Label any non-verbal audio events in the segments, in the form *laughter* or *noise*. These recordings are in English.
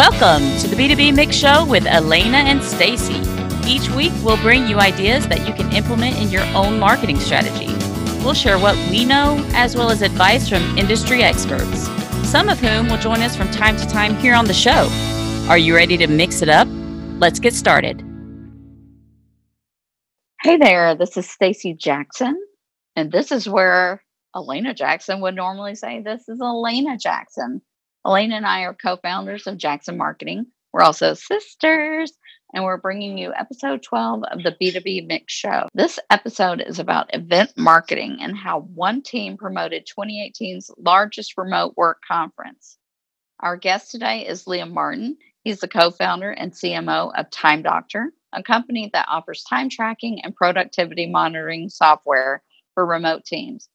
Welcome to the B2B Mix Show with Elena and Stacy. Each week, we'll bring you ideas that you can implement in your own marketing strategy. We'll share what we know as well as advice from industry experts, some of whom will join us from time to time here on the show. Are you ready to mix it up? Let's get started. Hey there, this is Stacy Jackson, and this is where Elena Jackson would normally say, This is Elena Jackson. Elena and I are co founders of Jackson Marketing. We're also sisters, and we're bringing you episode 12 of the B2B Mix Show. This episode is about event marketing and how one team promoted 2018's largest remote work conference. Our guest today is Liam Martin. He's the co founder and CMO of Time Doctor, a company that offers time tracking and productivity monitoring software for remote teams.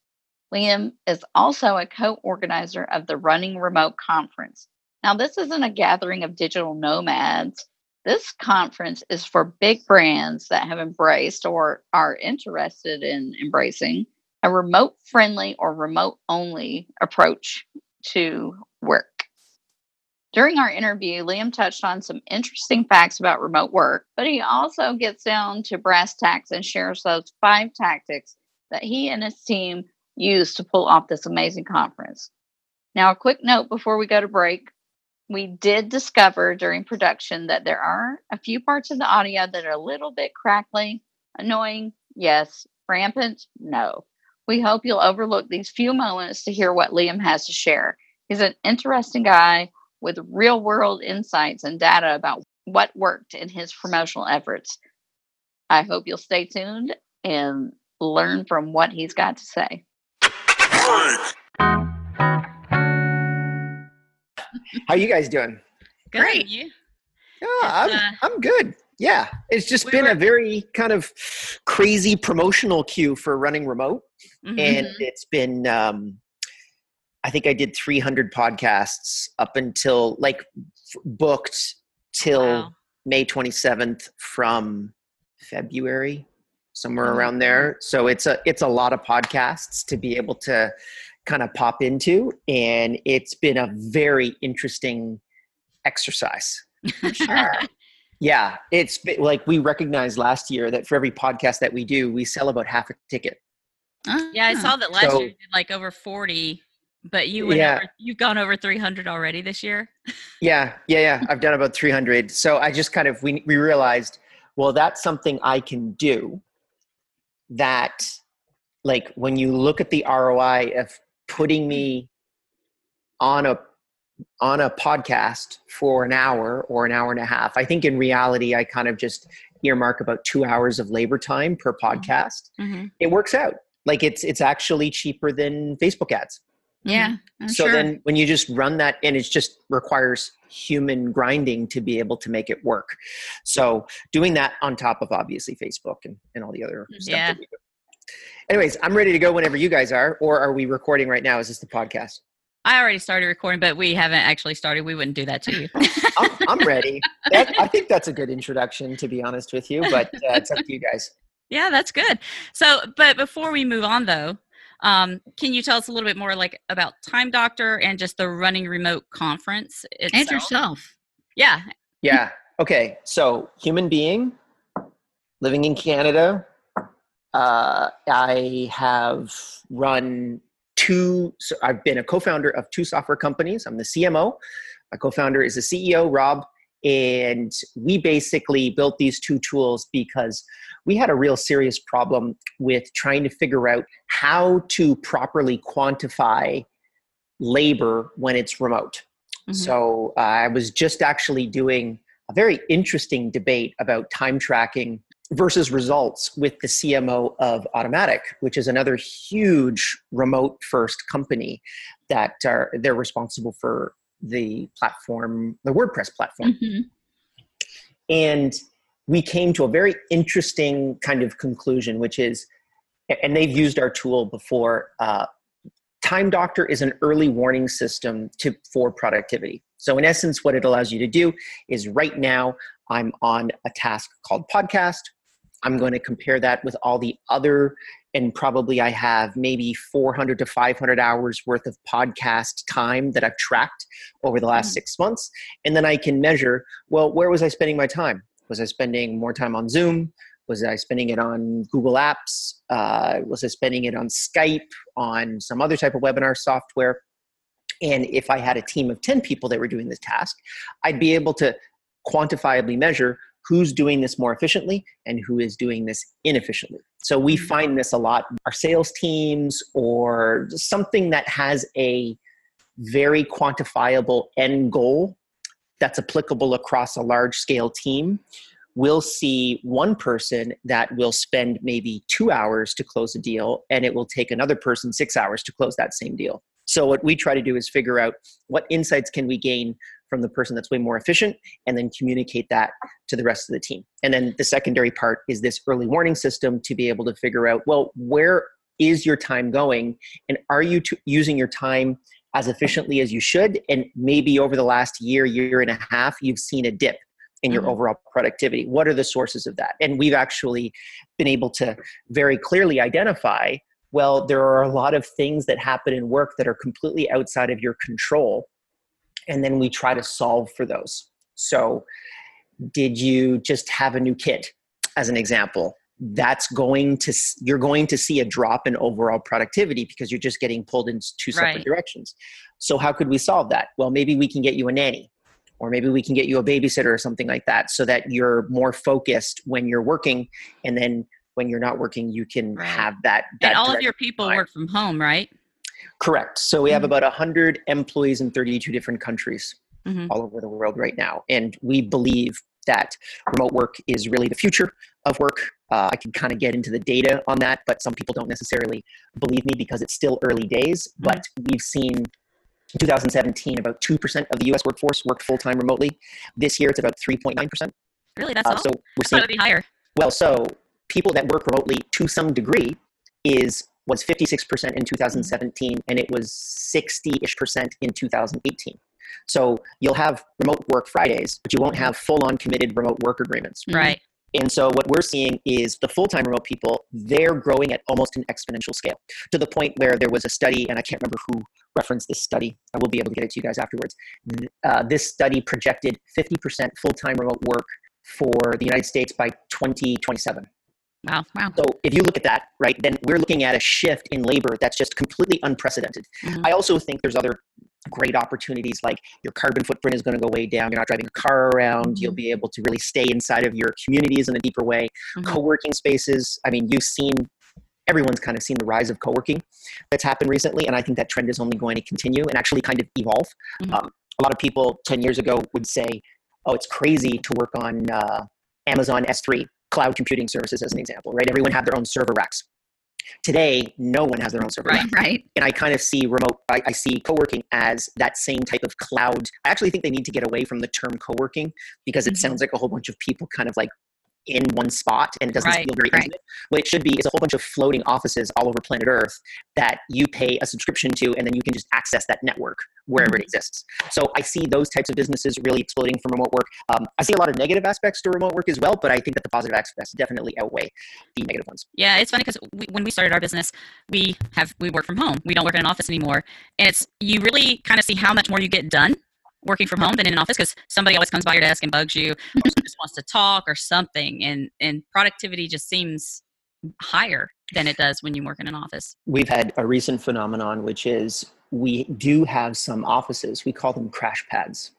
Liam is also a co organizer of the Running Remote Conference. Now, this isn't a gathering of digital nomads. This conference is for big brands that have embraced or are interested in embracing a remote friendly or remote only approach to work. During our interview, Liam touched on some interesting facts about remote work, but he also gets down to brass tacks and shares those five tactics that he and his team used to pull off this amazing conference. Now, a quick note before we go to break. We did discover during production that there are a few parts of the audio that are a little bit crackly, annoying, yes, rampant, no. We hope you'll overlook these few moments to hear what Liam has to share. He's an interesting guy with real world insights and data about what worked in his promotional efforts. I hope you'll stay tuned and learn from what he's got to say. How you guys doing? Great. You? Yeah, I'm, uh, I'm good. Yeah, it's just we been were, a very kind of crazy promotional queue for running remote, mm-hmm. and it's been. Um, I think I did 300 podcasts up until like booked till wow. May 27th from February, somewhere oh. around there. So it's a it's a lot of podcasts to be able to kind of pop into and it's been a very interesting exercise sure *laughs* yeah it's been, like we recognized last year that for every podcast that we do we sell about half a ticket ah, yeah i saw that last so, year you did like over 40 but you went yeah. over, you've gone over 300 already this year *laughs* yeah yeah yeah i've done about 300 so i just kind of we, we realized well that's something i can do that like when you look at the roi of putting me on a on a podcast for an hour or an hour and a half. I think in reality, I kind of just earmark about two hours of labor time per mm-hmm. podcast. Mm-hmm. It works out. Like it's it's actually cheaper than Facebook ads. Yeah. I'm so sure. then when you just run that and it just requires human grinding to be able to make it work. So doing that on top of obviously Facebook and, and all the other stuff yeah. that we do. Anyways, I'm ready to go whenever you guys are. Or are we recording right now? Is this the podcast? I already started recording, but we haven't actually started. We wouldn't do that to you. I'm, I'm, ready. That, I think that's a good introduction, to be honest with you, but uh, it's up to you guys. *laughs* Yeah, that's good. So, but before we move on, though, um, can you tell us a little bit more, like about Time Doctor and just the running remote conference itself? and yourself? Yeah. Yeah. Okay. So, human being living in Canada, uh, I have run two, so I've been a co founder of two software companies. I'm the CMO. My co founder is the CEO, Rob. And we basically built these two tools because we had a real serious problem with trying to figure out how to properly quantify labor when it's remote. Mm-hmm. So uh, I was just actually doing a very interesting debate about time tracking versus results with the CMO of Automattic, which is another huge remote first company that are they're responsible for the platform, the WordPress platform. Mm-hmm. And we came to a very interesting kind of conclusion, which is, and they've used our tool before. Uh, Time Doctor is an early warning system to for productivity. So in essence, what it allows you to do is right now I'm on a task called podcast I'm going to compare that with all the other and probably I have maybe 400 to 500 hours worth of podcast time that I've tracked over the last mm. six months. And then I can measure well, where was I spending my time? Was I spending more time on Zoom? Was I spending it on Google Apps? Uh, was I spending it on Skype, on some other type of webinar software? And if I had a team of 10 people that were doing this task, I'd be able to quantifiably measure who's doing this more efficiently and who is doing this inefficiently. So we mm-hmm. find this a lot. Our sales teams or something that has a very quantifiable end goal that's applicable across a large scale team we'll see one person that will spend maybe two hours to close a deal and it will take another person six hours to close that same deal so what we try to do is figure out what insights can we gain from the person that's way more efficient and then communicate that to the rest of the team. And then the secondary part is this early warning system to be able to figure out, well, where is your time going and are you t- using your time as efficiently as you should and maybe over the last year year and a half you've seen a dip in your mm-hmm. overall productivity what are the sources of that and we've actually been able to very clearly identify well there are a lot of things that happen in work that are completely outside of your control and then we try to solve for those. So did you just have a new kid as an example? That's going to you're going to see a drop in overall productivity because you're just getting pulled in two separate right. directions. So how could we solve that? Well maybe we can get you a nanny or maybe we can get you a babysitter or something like that so that you're more focused when you're working and then when you're not working you can right. have that, that and all of your people work from home right Correct. So we have mm-hmm. about 100 employees in 32 different countries mm-hmm. all over the world right now. And we believe that remote work is really the future of work. Uh, I can kind of get into the data on that, but some people don't necessarily believe me because it's still early days. Mm-hmm. But we've seen in 2017 about 2% of the US workforce worked full time remotely. This year it's about 3.9%. Really? That's uh, all? So we're seeing, to be higher. Well, so people that work remotely to some degree is was 56% in 2017 and it was 60-ish percent in 2018 so you'll have remote work fridays but you won't have full-on committed remote work agreements. Right. And so what we're seeing is the full-time remote people they're growing at almost an exponential scale to the point where there was a study and i can't remember who referenced this study i will be able to get it to you guys afterwards uh, this study projected 50% full-time remote work for the united states by 2027 Wow. Wow. So if you look at that, right, then we're looking at a shift in labor that's just completely unprecedented. Mm-hmm. I also think there's other great opportunities like your carbon footprint is going to go way down. You're not driving a car around. Mm-hmm. You'll be able to really stay inside of your communities in a deeper way. Mm-hmm. Co working spaces. I mean, you've seen everyone's kind of seen the rise of co-working that's happened recently and i think that trend is only going to continue and actually kind of evolve mm-hmm. um, a lot of people 10 years ago would say oh it's crazy to work on uh, amazon s3 cloud computing services as an example, right? Everyone had their own server racks. Today, no one has their own server right, rack. Right. And I kind of see remote, I, I see co working as that same type of cloud. I actually think they need to get away from the term co working because it mm-hmm. sounds like a whole bunch of people kind of like in one spot and it doesn't right, feel very right. intimate. What it should be is a whole bunch of floating offices all over planet Earth that you pay a subscription to and then you can just access that network wherever mm-hmm. it exists. So I see those types of businesses really exploding from remote work. Um, I see a lot of negative aspects to remote work as well, but I think that the positive aspects definitely outweigh the negative ones. Yeah, it's funny because we, when we started our business, we have we work from home. We don't work in an office anymore, and it's you really kind of see how much more you get done working from home than in an office because somebody always comes by your desk and bugs you or *laughs* just wants to talk or something and and productivity just seems higher than it does when you work in an office. We've had a recent phenomenon which is we do have some offices we call them crash pads.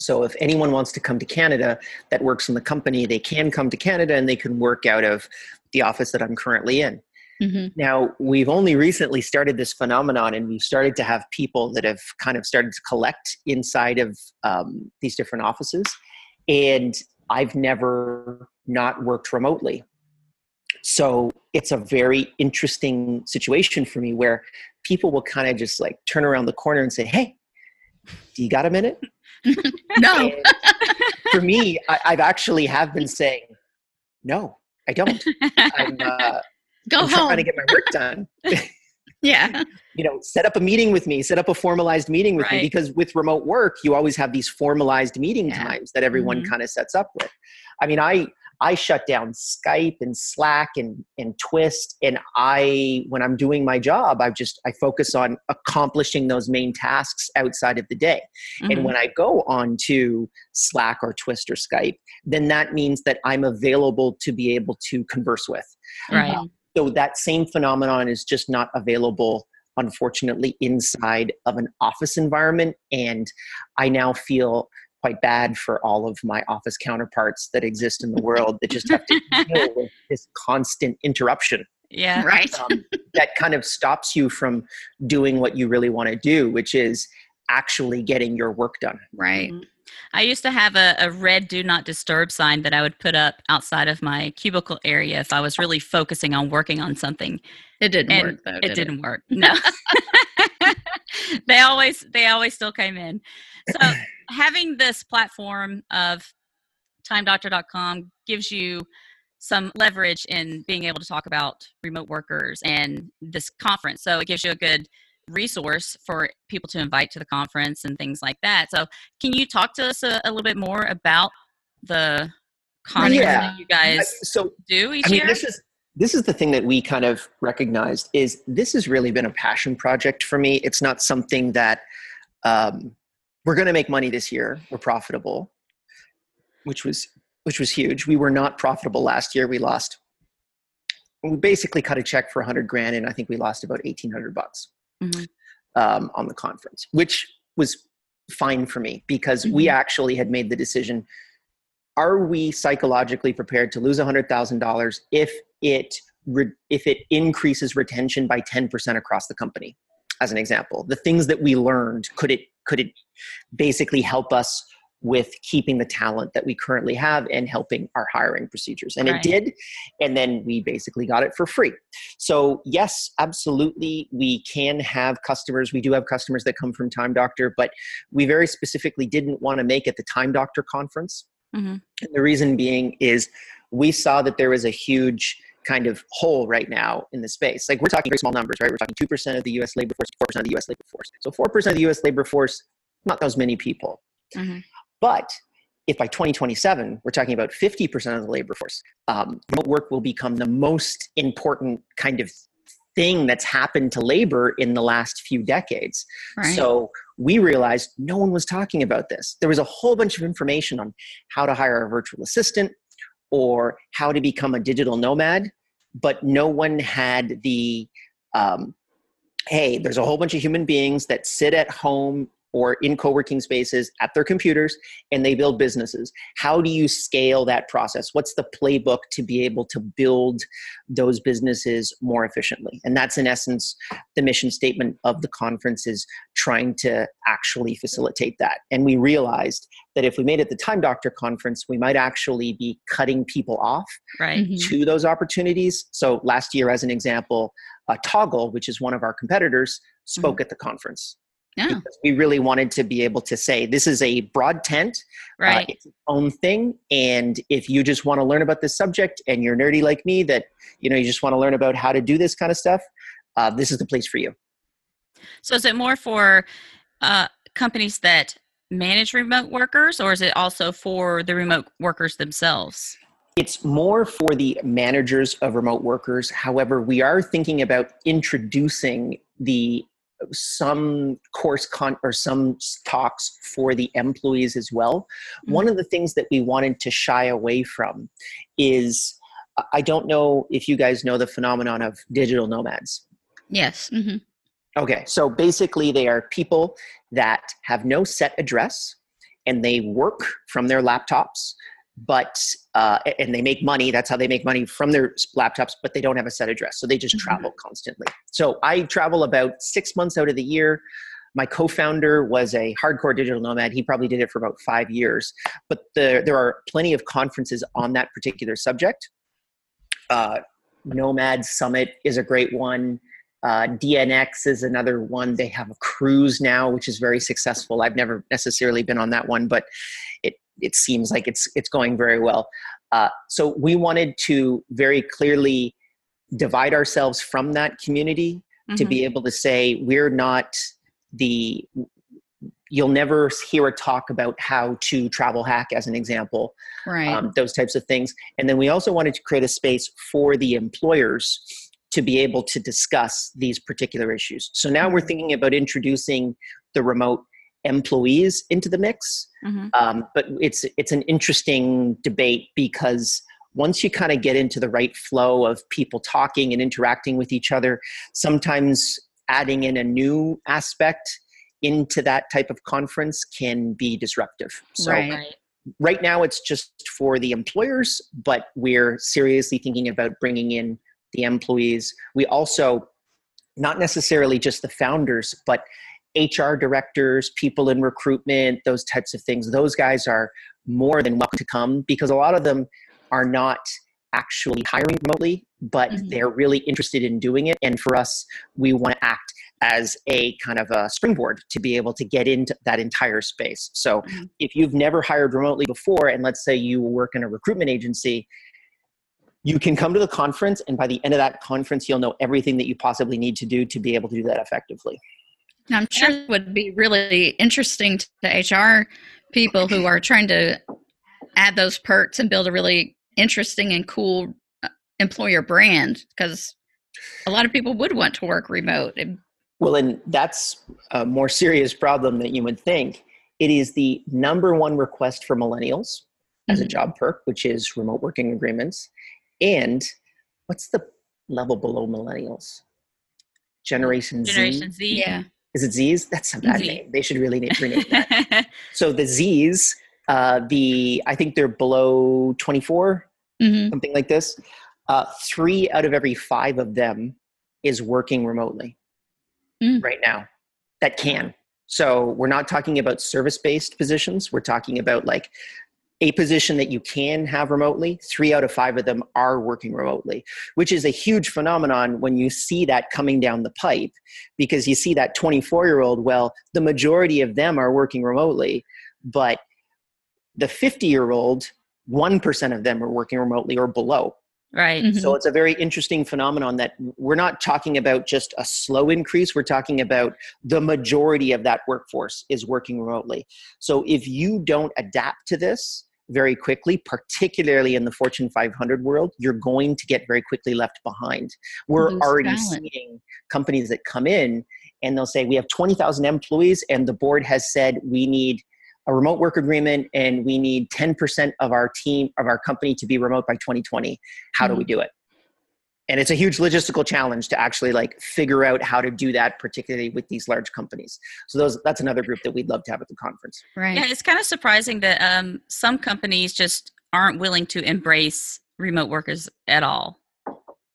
So if anyone wants to come to canada that works in the company they can come to canada and they can work out of the office that i'm currently in Mm-hmm. Now, we've only recently started this phenomenon, and we've started to have people that have kind of started to collect inside of um, these different offices. And I've never not worked remotely. So it's a very interesting situation for me where people will kind of just like turn around the corner and say, Hey, do you got a minute? *laughs* no. for me, I, have actually have been saying, no, I don't. I'm, uh, Go I'm home. Trying to get my work done. *laughs* *laughs* yeah. You know, set up a meeting with me, set up a formalized meeting with right. me because with remote work, you always have these formalized meeting yeah. times that everyone mm-hmm. kind of sets up with. I mean, I I shut down Skype and Slack and, and Twist. And I, when I'm doing my job, I just, I focus on accomplishing those main tasks outside of the day. Mm-hmm. And when I go on to Slack or Twist or Skype, then that means that I'm available to be able to converse with. Right. Um, so that same phenomenon is just not available unfortunately inside of an office environment and i now feel quite bad for all of my office counterparts that exist in the world that just have to *laughs* deal with this constant interruption. Yeah, right. Um, that kind of stops you from doing what you really want to do, which is actually getting your work done. Right. Mm-hmm. I used to have a, a, red do not disturb sign that I would put up outside of my cubicle area if I was really focusing on working on something. It didn't and work though. Did it didn't work. No. *laughs* they always they always still came in. So having this platform of timedoctor.com gives you some leverage in being able to talk about remote workers and this conference. So it gives you a good resource for people to invite to the conference and things like that. So can you talk to us a, a little bit more about the conference yeah. that you guys so, do each I mean, year? This is this is the thing that we kind of recognized is this has really been a passion project for me. It's not something that um, we're going to make money this year. We're profitable, which was which was huge. We were not profitable last year. We lost. We basically cut a check for 100 grand, and I think we lost about 1,800 bucks mm-hmm. um, on the conference, which was fine for me because mm-hmm. we actually had made the decision. Are we psychologically prepared to lose $100,000 if it re- if it increases retention by 10% across the company? As an example, the things that we learned could it could it basically help us with keeping the talent that we currently have and helping our hiring procedures. And right. it did. And then we basically got it for free. So, yes, absolutely, we can have customers. We do have customers that come from Time Doctor, but we very specifically didn't want to make it the Time Doctor conference. Mm-hmm. And the reason being is we saw that there was a huge kind of hole right now in the space. Like we're talking very small numbers, right? We're talking 2% of the US labor force, 4% of the US labor force. So 4% of the US labor force, not those many people. Mm-hmm. But if by 2027 we're talking about 50% of the labor force, um, remote work will become the most important kind of thing that's happened to labor in the last few decades. Right. So we realized no one was talking about this. There was a whole bunch of information on how to hire a virtual assistant, or how to become a digital nomad, but no one had the um, hey, there's a whole bunch of human beings that sit at home or in co-working spaces at their computers and they build businesses how do you scale that process what's the playbook to be able to build those businesses more efficiently and that's in essence the mission statement of the conference is trying to actually facilitate that and we realized that if we made it the time doctor conference we might actually be cutting people off right. Mm-hmm. to those opportunities so last year as an example uh, Toggl which is one of our competitors spoke mm-hmm. at the conference yeah. Because we really wanted to be able to say this is a broad tent, uh, right? Uh, it's its own thing, and if you just want to learn about this subject and you're nerdy like me, that you know you just want to learn about how to do this kind of stuff, uh, this is the place for you. So, is it more for uh, companies that manage remote workers, or is it also for the remote workers themselves? It's more for the managers of remote workers. However, we are thinking about introducing the some course con or some talks for the employees as well. Mm-hmm. One of the things that we wanted to shy away from is I don't know if you guys know the phenomenon of digital nomads. Yes. Mm-hmm. Okay, so basically, they are people that have no set address and they work from their laptops but uh, and they make money that's how they make money from their laptops but they don't have a set address so they just mm-hmm. travel constantly so i travel about six months out of the year my co-founder was a hardcore digital nomad he probably did it for about five years but the, there are plenty of conferences on that particular subject uh, nomad summit is a great one uh, DNX is another one. They have a cruise now, which is very successful. I've never necessarily been on that one, but it it seems like it's it's going very well. Uh, so we wanted to very clearly divide ourselves from that community mm-hmm. to be able to say we're not the you'll never hear a talk about how to travel hack as an example right um, those types of things and then we also wanted to create a space for the employers to be able to discuss these particular issues so now we're Mm-hmm. thinking about introducing the remote employees into the mix Mhm. um, but it's it's an interesting debate because once you kind of get into the right flow of people talking and interacting with each other sometimes adding in a new aspect into that type of conference can be disruptive so. Right. right now it's just for the employers but we're seriously thinking about bringing in the employees we also not necessarily just the founders but hr directors people in recruitment those types of things those guys are more than welcome to come because a lot of them are not actually hiring remotely but Mhm. they're really interested in doing it and for us we want to act as a kind of a springboard to be able to get into that entire space so Mhm. if you've never hired remotely before and let's say you work in a recruitment agency you can come to the conference and by the end of that conference you'll know everything that you possibly need to do to be able to do that effectively And I'm sure it would be really interesting to HR people who are trying to add those perks and build a really interesting and cool uh, employer brand because a lot of people would want to work remote. Well and that's a more serious problem than you would think it is the number one request for millennials as a Mhm. job perk which is remote working agreements and what's the level below millennials generation, Generation z Generation Z. Yeah. Is it z's that's a bad Z. name they should really name, rename that *laughs* So the Z's, uh, the I think they're below 24, hmm something like this. Uh, three out of every five of them is working remotely Mm. right now. That can. So we're not talking about service-based positions. We're talking about like a position that you can have remotely. Three out of five of them are working remotely, which is a huge phenomenon when you see that coming down the pipe, because you see that 24-year-old. Well, the majority of them are working remotely, but the 50 year old 1% of them are working remotely or below right. Mhm. so it's a very interesting phenomenon that we're not talking about just a slow increase we're talking about the majority of that workforce is working remotely so if you don't adapt to this very quickly particularly in the fortune 500 world you're going to get very quickly left behind we're Lose already talent. seeing companies that come in and they'll say we have 20,000 employees and the board has said we need a remote work agreement and we need 10% of our team of our company to be remote by 2020 how do we do it and it's a huge logistical challenge to actually like figure out how to do that particularly with these large companies so those that's another group that we'd love to have at the conference Right. Yeah, it's kind of surprising that um, some companies just aren't willing to embrace remote workers at all.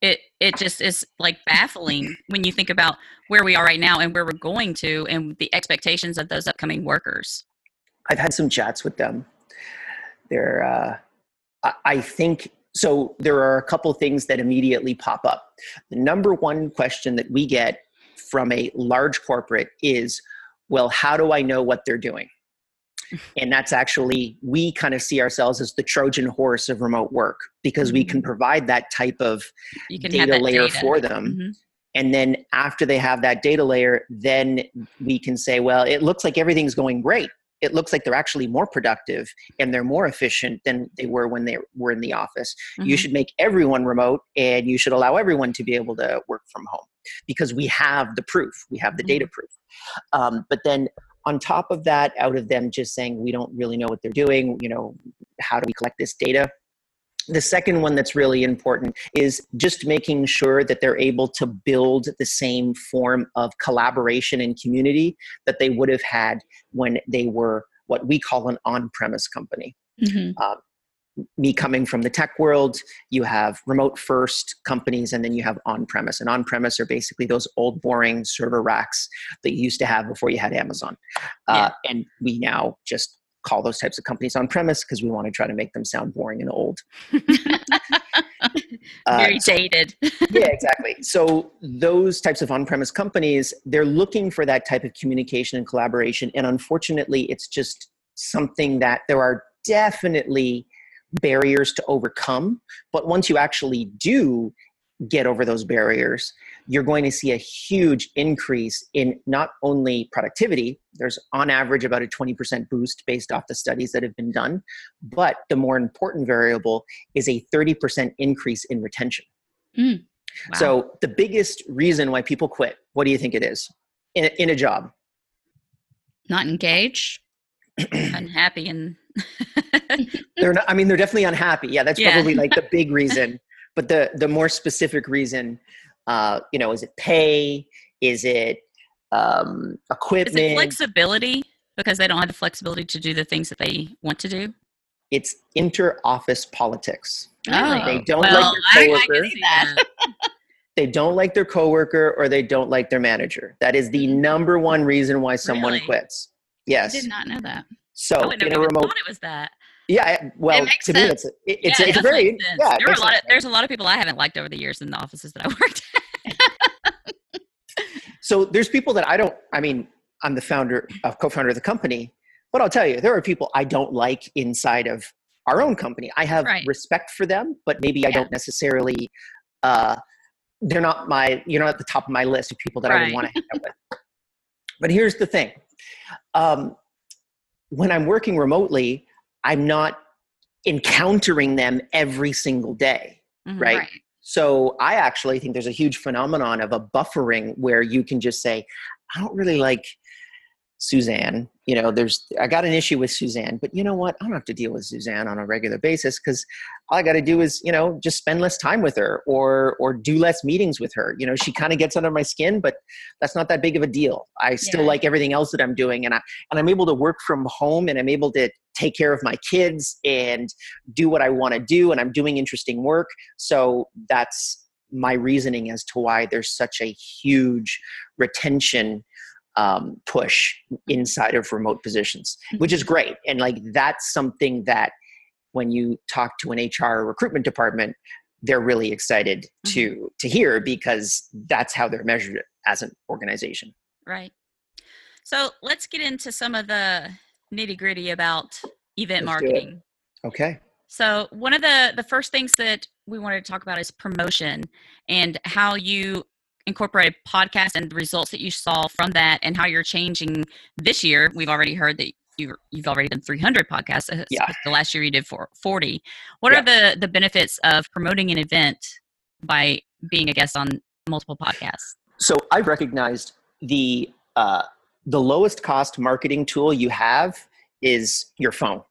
It it just is like baffling *laughs* when you think about where we are right now and where we're going to, and the expectations of those upcoming workers. I've had some chats with them. They're, uh, I, think, so there are a couple things that immediately pop up. The number one question that we get from a large corporate is, well, how do I know what they're doing? *laughs* And that's actually, we kind of see ourselves as the Trojan horse of remote work because we can provide that type of data layer data. for them. Mhm. And then after they have that data layer, then we can say, well, it looks like everything's going great. It looks like they're actually more productive and they're more efficient than they were when they were in the office. You Mhm. should make everyone remote and you should allow everyone to be able to work from home because we have the proof, we have the data proof. Um, but then on top of that, out of them just saying, we don't really know what they're doing, you know, how do we collect this data? The second one that's really important is just making sure that they're able to build the same form of collaboration and community that they would have had when they were what we call an on premise company. Mhm. Me coming from the tech world, you have remote first companies and then you have on premise. And on premise are basically those old, boring server racks that you used to have before you had Amazon. Uh, and we now just call those types of companies on premise because we want to try to make them sound boring and old. *laughs* Uh, Very dated. *laughs* yeah, exactly. So those types of on-premise companies, they're looking for that type of communication and collaboration, and unfortunately, it's just something that there are definitely barriers to overcome. But once you actually do get over those barriers, you're going to see a huge increase in not only productivity, there's on average about a 20% boost based off the studies that have been done, but the more important variable is a 30% increase in retention. Mm. Wow. So, the biggest reason why people quit, what do you think it is in a, in a job? Not engaged. *clears throat* unhappy and *laughs* They're not, I mean, they're definitely unhappy. Yeah, that's Yeah. probably like the big *laughs* reason. But the the more specific reason, uh, you know, is it pay? Is it um, is equipment? it flexibility because they don't have the flexibility to do the things that they want to do? it's inter-office politics. Oh. They don't well, like I, their I coworker. see that. *laughs* They don't like their coworker, or they don't like their manager. That is the number one reason why someone Really? quits. Yes, I did not know that. So I in a remote, thought it was that. Yeah. Well, to me, it's a, it- it's yeah, a, it's a very yeah. there a lot of sense. there's a lot of people I haven't liked over the years in the offices that I worked at. *laughs* So there's people that I don't. I mean, I'm the founder, uh, co-founder of the company, but I'll tell you, there are people I don't like inside of our own company. I have Right. respect for them, but maybe I don't necessarily. Uh, they're not my. You're not at the top of my list of people that I would want to hang out with. But here's the thing: um, when I'm working remotely, I'm not encountering them every single day. Mhm. Right. So I actually think there's a huge phenomenon of a buffering where you can just say, I don't really like Suzanne. You know, there's I got an issue with Suzanne, but you know what? I don't have to deal with Suzanne on a regular basis because all I got to do is, you know, just spend less time with her or or do less meetings with her. You know, she kind of gets under my skin, but that's not that big of a deal. I still Yeah. like everything else that I'm doing, and I and I'm able to work from home, and I'm able to take care of my kids and do what I want to do, and I'm doing interesting work. So that's my reasoning as to why there's such a huge retention um, push inside of remote positions, which is great. And like that's something that when you talk to an HR recruitment department, they're really excited to to hear because that's how they're measured as an organization. Right. So let's get into some of the nitty gritty about event Let's marketing. Okay. So one of the the first things that we wanted to talk about is promotion and how you incorporated podcast and the results that you saw from that and how you're changing this year. We've already heard that you you've already done 300 podcasts. uh, Yeah. The last year you did for 40. What are the the benefits of promoting an event by being a guest on multiple podcasts? So I've recognized the uh, the lowest cost marketing tool you have is your phone.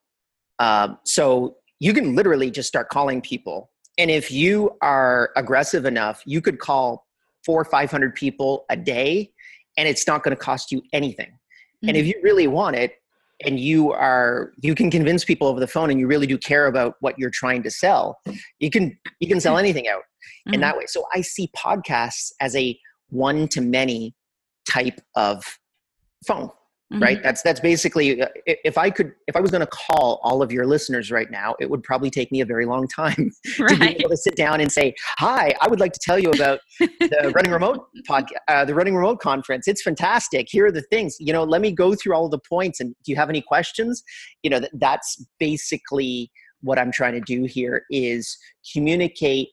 Um, so you can literally just start calling people, and if you are aggressive enough, you could call four or five hundred people a day, and it's not going to cost you anything. And if you really want it, and you are you can convince people over the phone, and you really do care about what you're trying to sell, you can you can sell anything out in Mhm. that way. So I see podcasts as a one to many type of phone, Mhm. right? That's that's basically uh, if I could if I was going to call all of your listeners right now, it would probably take me a very long time *laughs* *laughs* to be able to sit down and say, "Hi, I would like to tell you about *laughs* the Running Remote podcast, uh, the Running Remote conference. It's fantastic. Here are the things. You know, let me go through all the points. And do you have any questions? You know, that, that's basically what I'm trying to do here is communicate.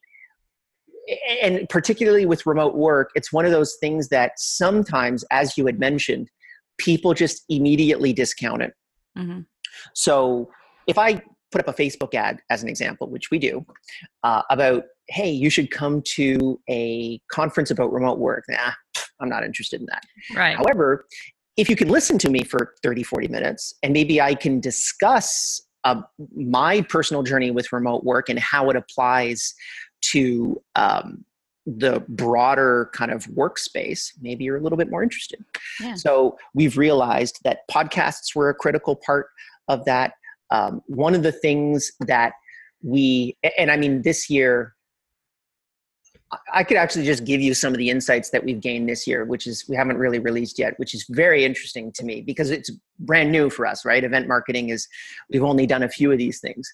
And particularly with remote work, it's one of those things that sometimes, as you had mentioned, people just immediately discount it. Mhm. So if I put up a Facebook ad as an example, which we do, uh, about, hey, you should come to a conference about remote work. Nah, I'm not interested in that. Right. However, if you can listen to me for 30, 40 minutes, and maybe I can discuss uh, my personal journey with remote work and how it applies to um, the broader kind of workspace, maybe you're a little bit more interested. Yeah. So we've realized that podcasts were a critical part of that. Um, one of the things that we, and I mean, this year, I- I could actually just give you some of the insights that we've gained this year, which is we haven't really released yet, which is very interesting to me because it's brand new for us, right? Event marketing is, we've only done a few of these things.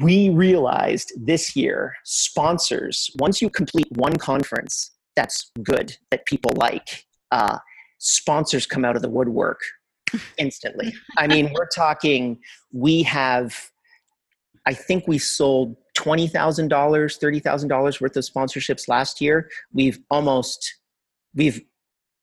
We realized this year, sponsors, once you complete one conference that's good, that people like, uh, sponsors come out of the woodwork *laughs* instantly. I mean, we're talking, we have, I think we sold $20,000, $30,000 worth of sponsorships last year. We've almost, we've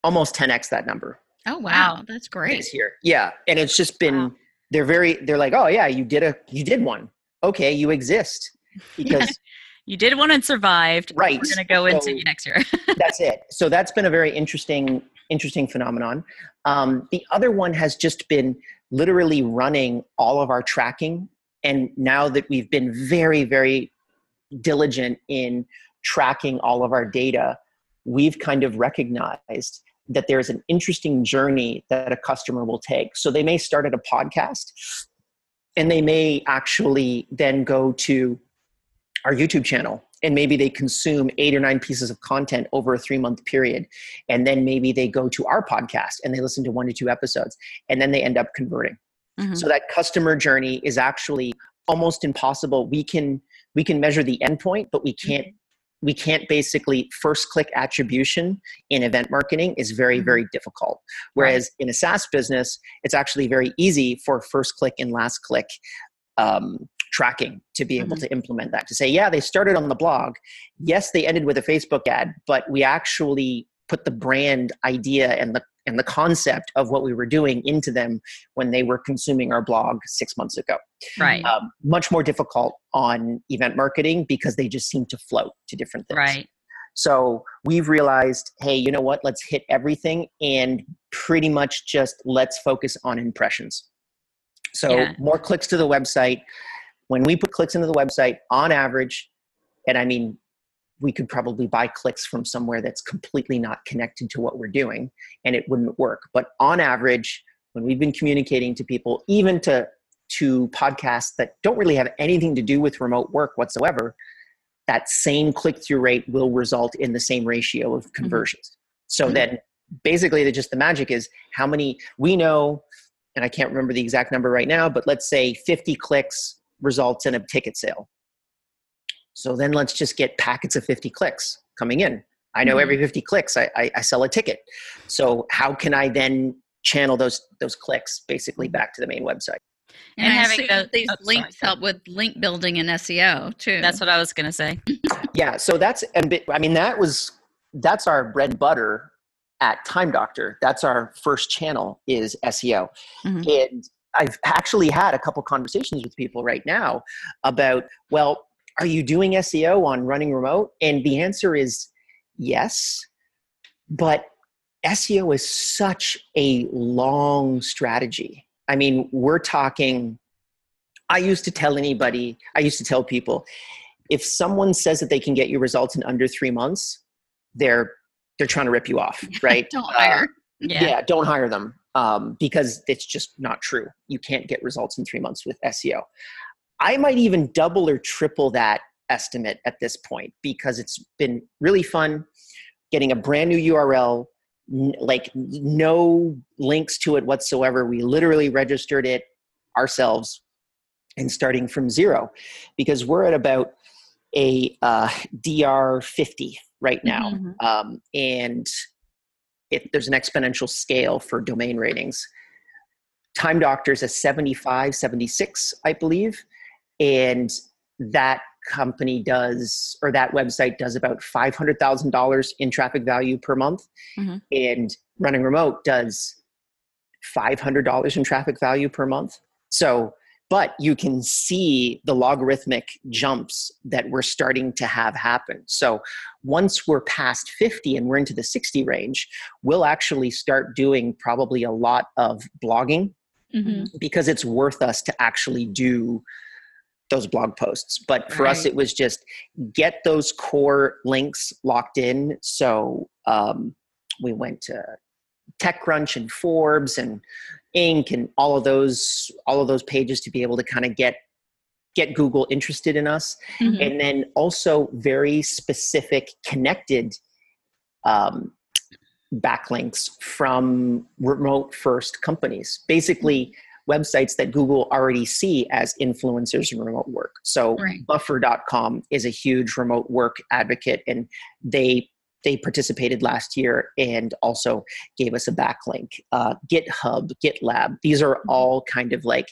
almost 10x that number Oh wow, that's great. this year. Yeah. And it's just been, Wow. they're very, they're like, oh yeah, you did a, you did one. Okay. You exist because *laughs* You did one and survived. Right. We're going to go into So- you next year. *laughs* that's it. So that's been a very interesting, interesting phenomenon. Um, the other one has just been literally running all of our tracking. And now that we've been very, very diligent in tracking all of our data, we've kind of recognized that there's an interesting journey that a customer will take. So they may start at a podcast and they may actually then go to our YouTube channel and maybe they consume eight or nine pieces of content over a three month period. And then maybe they go to our podcast and they listen to one to two episodes and then they end up converting. Mhm. So that customer journey is actually almost impossible. We can we can measure the endpoint, but we can't we can't basically first click attribution in event marketing is very Mhm. very difficult whereas in a saas business it's actually very easy for first click and last click um, tracking to be able Mhm. to implement that to say yeah they started on the blog yes they ended with a facebook ad but we actually put the brand idea and the and the concept of what we were doing into them when they were consuming our blog six months ago right. um, much more difficult on event marketing because they just seem to float to different things Right. so we've realized, hey, you know what? Let's hit everything and pretty much just let's focus on impressions. So Yeah. more clicks to the website. When we put clicks into the website, on average, and I mean, we could probably buy clicks from somewhere that's completely not connected to what we're doing and it wouldn't work. But on average, when we've been communicating to people, even to to podcasts that don't really have anything to do with remote work whatsoever, that same click through rate will result in the same ratio of conversions. So Mhm. then basically the, just the magic is how many we know, and I can't remember the exact number right now, but let's say 50 clicks results in a ticket sale. So then let's just get packets of 50 clicks coming in. I know every 50 clicks I, I, I sell a ticket. So how can I then channel those those clicks basically back to the main website? And, And having those- these oh, links go help with link building and SEO too. That's what I was going to say. *laughs* Yeah, so that's and bi- I mean that was that's our bread and butter at Time Doctor. That's our first channel is SEO. Mhm. And I've actually had a couple conversations with people right now about, well, are you doing SEO on running remote? And the answer is yes. But SEO is such a long strategy. I mean, we're talking I used to tell anybody, I used to tell people, if someone says that they can get you results in under three months, they're they're trying to rip you off, *laughs* right? Don't Uh, hire. yeah. don't hire them um, because it's just not true. You can't get results in three months with SEO. I might even double or triple that estimate at this point because it's been really fun getting a brand new URL, n- like no links to it whatsoever. We literally registered it ourselves and starting from zero because we're at about a uh, DR 50 right now. Mhm. Um, and it, there's an exponential scale for domain ratings. Time Doctor's a 75, 76, I believe. And that company does, or that website does about $500,000 in traffic value per month. Mhm. And Running Remote does $500 in traffic value per month. So, but you can see the logarithmic jumps that we're starting to have happen. So, once we're past 50 and we're into the 60 range, we'll actually start doing probably a lot of blogging Mhm. because it's worth us to actually do those blog posts. But for us, it was just get those core links locked in. So um, we went to TechCrunch and Forbes and Inc. and all of those all of those pages to be able to kind of get get Google interested in us Mhm. and then also very specific connected um, backlinks from remote first companies basically websites that google already see as influencers in remote work so Right. buffer.com is a huge remote work advocate and they they participated last year and also gave us a backlink. Uh, GitHub, GitLab, these are all kind of like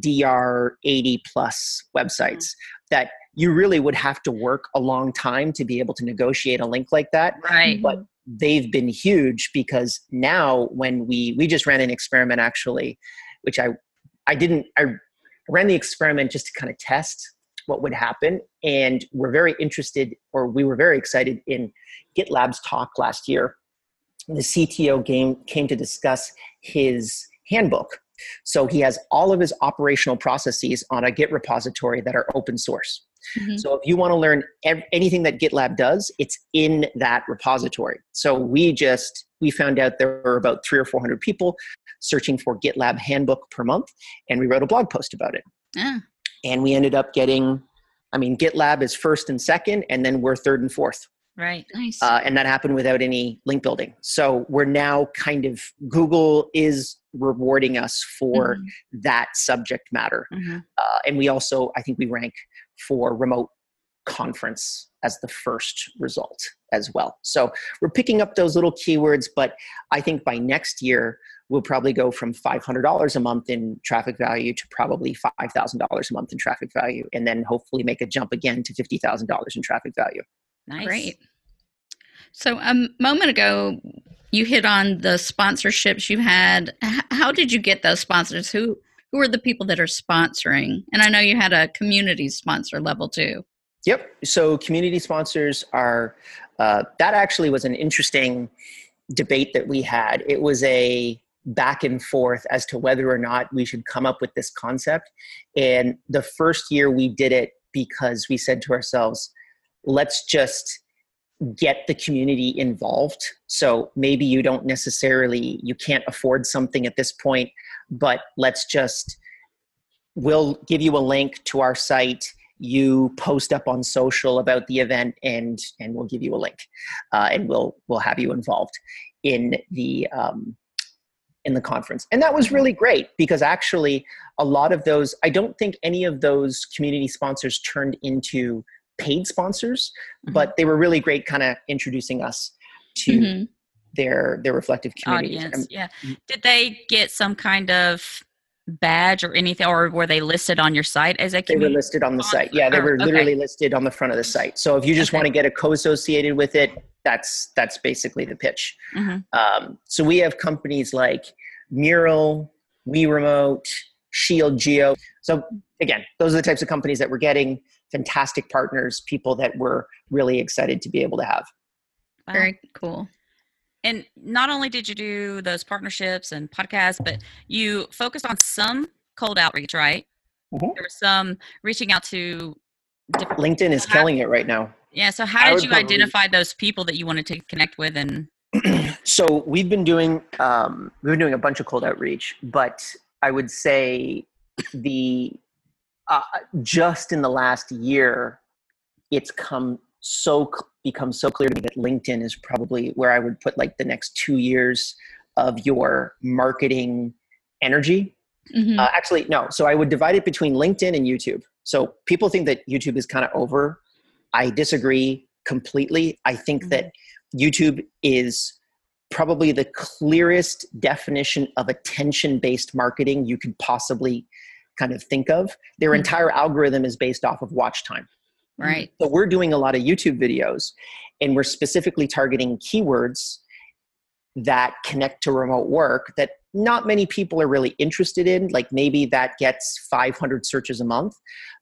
DR 80 plus websites that you really would have to work a long time to be able to negotiate a link like that. Right. But they've been huge because now when we we just ran an experiment actually, which I I didn't I ran the experiment just to kind of test what would happen and we're very interested or we were very excited in GitLab's talk last year. The CTO game came to discuss his handbook. So he has all of his operational processes on a Git repository that are open source. Mm-hmm. So if you want to learn ev- anything that GitLab does, it's in that repository. So we just we found out there were about three or four hundred people searching for GitLab handbook per month, and we wrote a blog post about it. Yeah. And we ended up getting, I mean, GitLab is first and second, and then we're third and fourth. Right. Nice. Uh, and that happened without any link building. So we're now kind of Google is rewarding us for mm-hmm. that subject matter. Mm-hmm. Uh, and we also, I think we rank for remote conference as the first result as well. So we're picking up those little keywords, but I think by next year, we'll probably go from $500 a month in traffic value to probably $5,000 a month in traffic value, and then hopefully make a jump again to $50,000 in traffic value. Nice. Great. So a moment ago, you hit on the sponsorships you had. How did you get those sponsors? Who who are the people that are sponsoring? And I know you had a community sponsor level too. Yep. So community sponsors are uh, that actually was an interesting debate that we had. It was a back and forth as to whether or not we should come up with this concept. And the first year we did it because we said to ourselves, let's just get the community involved so maybe you don't necessarily you can't afford something at this point but let's just we'll give you a link to our site you post up on social about the event and and we'll give you a link uh, and we'll we'll have you involved in the um, in the conference and that was really great because actually a lot of those i don't think any of those community sponsors turned into paid sponsors, mm-hmm. but they were really great kind of introducing us to mm-hmm. their their reflective community. Audience, yeah. Mm. Did they get some kind of badge or anything or were they listed on your site as a they were listed on the site yeah they were literally okay. listed on the front of the site so if you just okay. want to get a co-associated with it that's that's basically the pitch mm-hmm. um, so we have companies like mural we remote shield geo so again those are the types of companies that we're getting fantastic partners, people that we're really excited to be able to have. Wow. Very cool. And not only did you do those partnerships and podcasts, but you focused on some cold outreach, right? Mm-hmm. There was some reaching out to different LinkedIn is killing it right now. Yeah. So how did you probably, identify those people that you wanted to connect with and *clears throat* so we've been doing um, we've been doing a bunch of cold outreach, but I would say the uh, just in the last year, it's come so become so clear to me that LinkedIn is probably where I would put like the next two years of your marketing energy. Mm-hmm. Uh, actually, no. So I would divide it between LinkedIn and YouTube. So people think that YouTube is kind of over. I disagree completely. I think mm-hmm. that YouTube is probably the clearest definition of attention based marketing you could possibly kind of think of. Their mm-hmm. entire algorithm is based off of watch time. Right. So we're doing a lot of YouTube videos and we're specifically targeting keywords that connect to remote work that not many people are really interested in. Like maybe that gets 500 searches a month,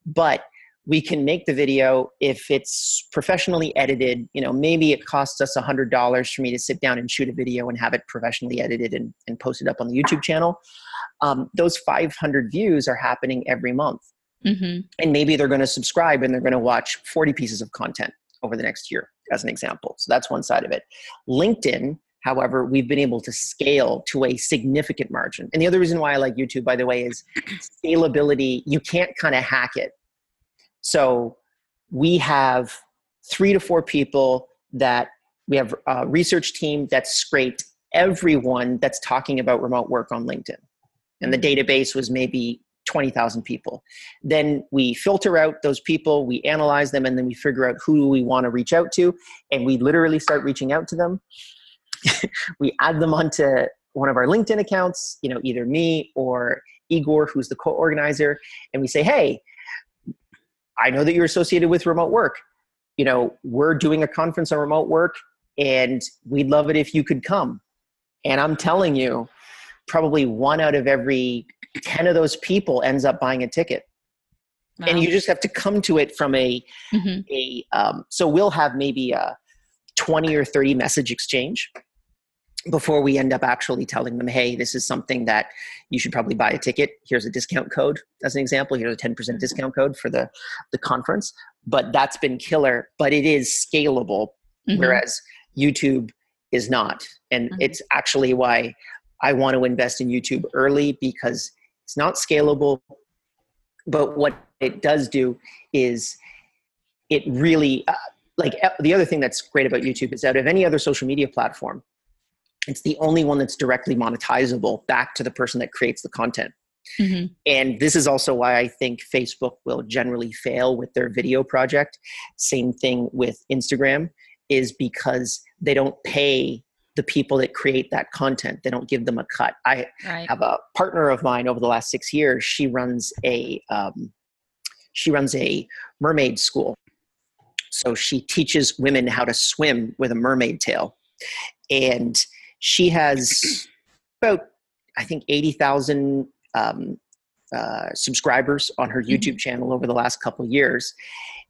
but we can make the video if it's professionally edited you know maybe it costs us $100 for me to sit down and shoot a video and have it professionally edited and, and post it up on the youtube channel um, those 500 views are happening every month mm-hmm. and maybe they're going to subscribe and they're going to watch 40 pieces of content over the next year as an example so that's one side of it linkedin However, we've been able to scale to a significant margin. And the other reason why I like YouTube, by the way, is scalability. You can't kind of hack it. So we have three to four people that we have a research team that scraped everyone that's talking about remote work on LinkedIn. And the database was maybe 20,000 people. Then we filter out those people, we analyze them, and then we figure out who we want to reach out to. And we literally start reaching out to them. *laughs* we add them onto one of our LinkedIn accounts, you know, either me or Igor, who's the co organizer, and we say, hey, I know that you're associated with remote work. You know, we're doing a conference on remote work, and we'd love it if you could come. And I'm telling you, probably one out of every 10 of those people ends up buying a ticket. Wow. And you just have to come to it from a, mm-hmm. a um, so we'll have maybe a 20 or 30 message exchange before we end up actually telling them, hey, this is something that you should probably buy a ticket. Here's a discount code as an example. Here's a 10% mm-hmm. discount code for the, the conference. But that's been killer, but it is scalable, mm-hmm. whereas YouTube is not. And mm-hmm. it's actually why I want to invest in YouTube early because it's not scalable. But what it does do is it really, uh, like the other thing that's great about YouTube is out of any other social media platform, it's the only one that's directly monetizable back to the person that creates the content. Mm-hmm. And this is also why I think Facebook will generally fail with their video project. Same thing with Instagram, is because they don't pay the people that create that content. They don't give them a cut. I right. have a partner of mine over the last six years. She runs a um, she runs a mermaid school. So she teaches women how to swim with a mermaid tail, and she has *clears throat* about I think eighty thousand um, uh, subscribers on her YouTube mm-hmm. channel over the last couple of years,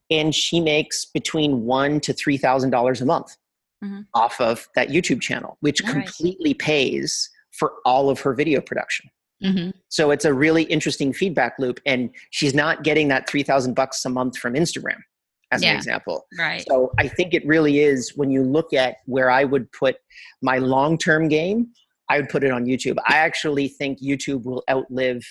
and she makes between one to three thousand dollars a month mm-hmm. off of that YouTube channel, which nice. completely pays for all of her video production. Mm-hmm. So it's a really interesting feedback loop, and she's not getting that three thousand bucks a month from Instagram, as yeah. an example. Right. So I think it really is when you look at where I would put my long term game, I would put it on YouTube. I actually think YouTube will outlive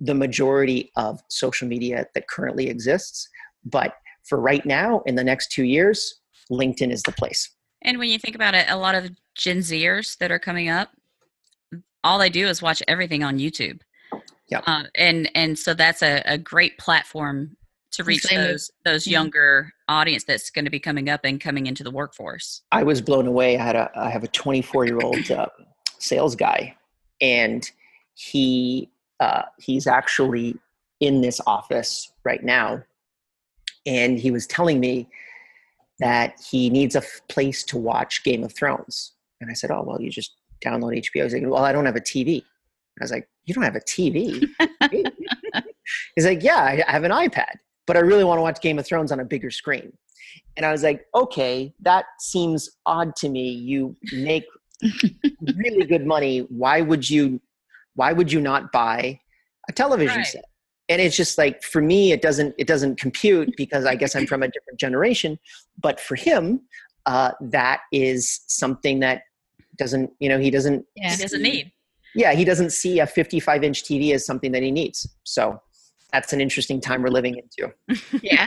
the majority of social media that currently exists, but for right now, in the next two years, LinkedIn is the place. And when you think about it, a lot of Gen Zers that are coming up, all they do is watch everything on YouTube. Yeah. Uh, and and so that's a, a great platform to reach those those mm-hmm. younger audience that's going to be coming up and coming into the workforce. I was blown away. I had a I have a 24 year old uh, sales guy, and he uh, he's actually in this office right now, and he was telling me that he needs a f- place to watch Game of Thrones. And I said, Oh, well, you just download HBO. He's like, Well, I don't have a TV. I was like, You don't have a TV? *laughs* He's like, Yeah, I have an iPad, but I really want to watch Game of Thrones on a bigger screen. And I was like, Okay, that seems odd to me. You make *laughs* really good money. Why would you? Why would you not buy a television right. set? And it's just like for me it doesn't it doesn't compute because i guess i'm from a different generation. But for him uh, that is something that doesn't you know he doesn't yeah, he doesn't need. Yeah he doesn't see a 55 inch tv as something that he needs. So that's an interesting time we're living into. *laughs* Yeah.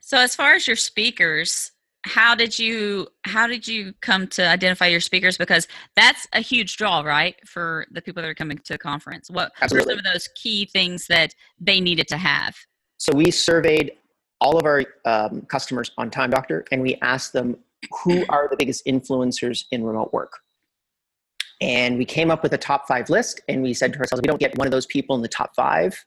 So as far as your speakers how did you how did you come to identify your speakers? Because that's a huge draw right for the people that are coming to a conference. What Absolutely. were some of those key things that they needed to have? So we surveyed all of our um, customers on time doctor and we asked them who are the biggest influencers in remote work? And we came up with a top five list and we said to ourselves if we don't get one of those people in the top five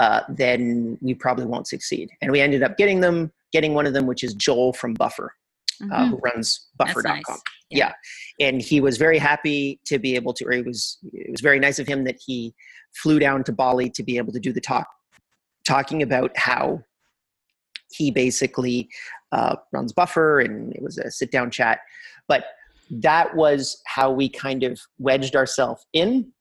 uh, then we probably won't succeed. And we ended up getting them getting one of them, which is Joel from Buffer, mm-hmm. uh, who runs Buffer.com. Nice. Yeah. yeah. and he was very happy to be able to, or he was it was very nice of him that he flew down to Bali to be able to do the talk, talking about how he basically uh, runs Buffer, and it was a sit down chat, but that was how we kind of wedged ourselves in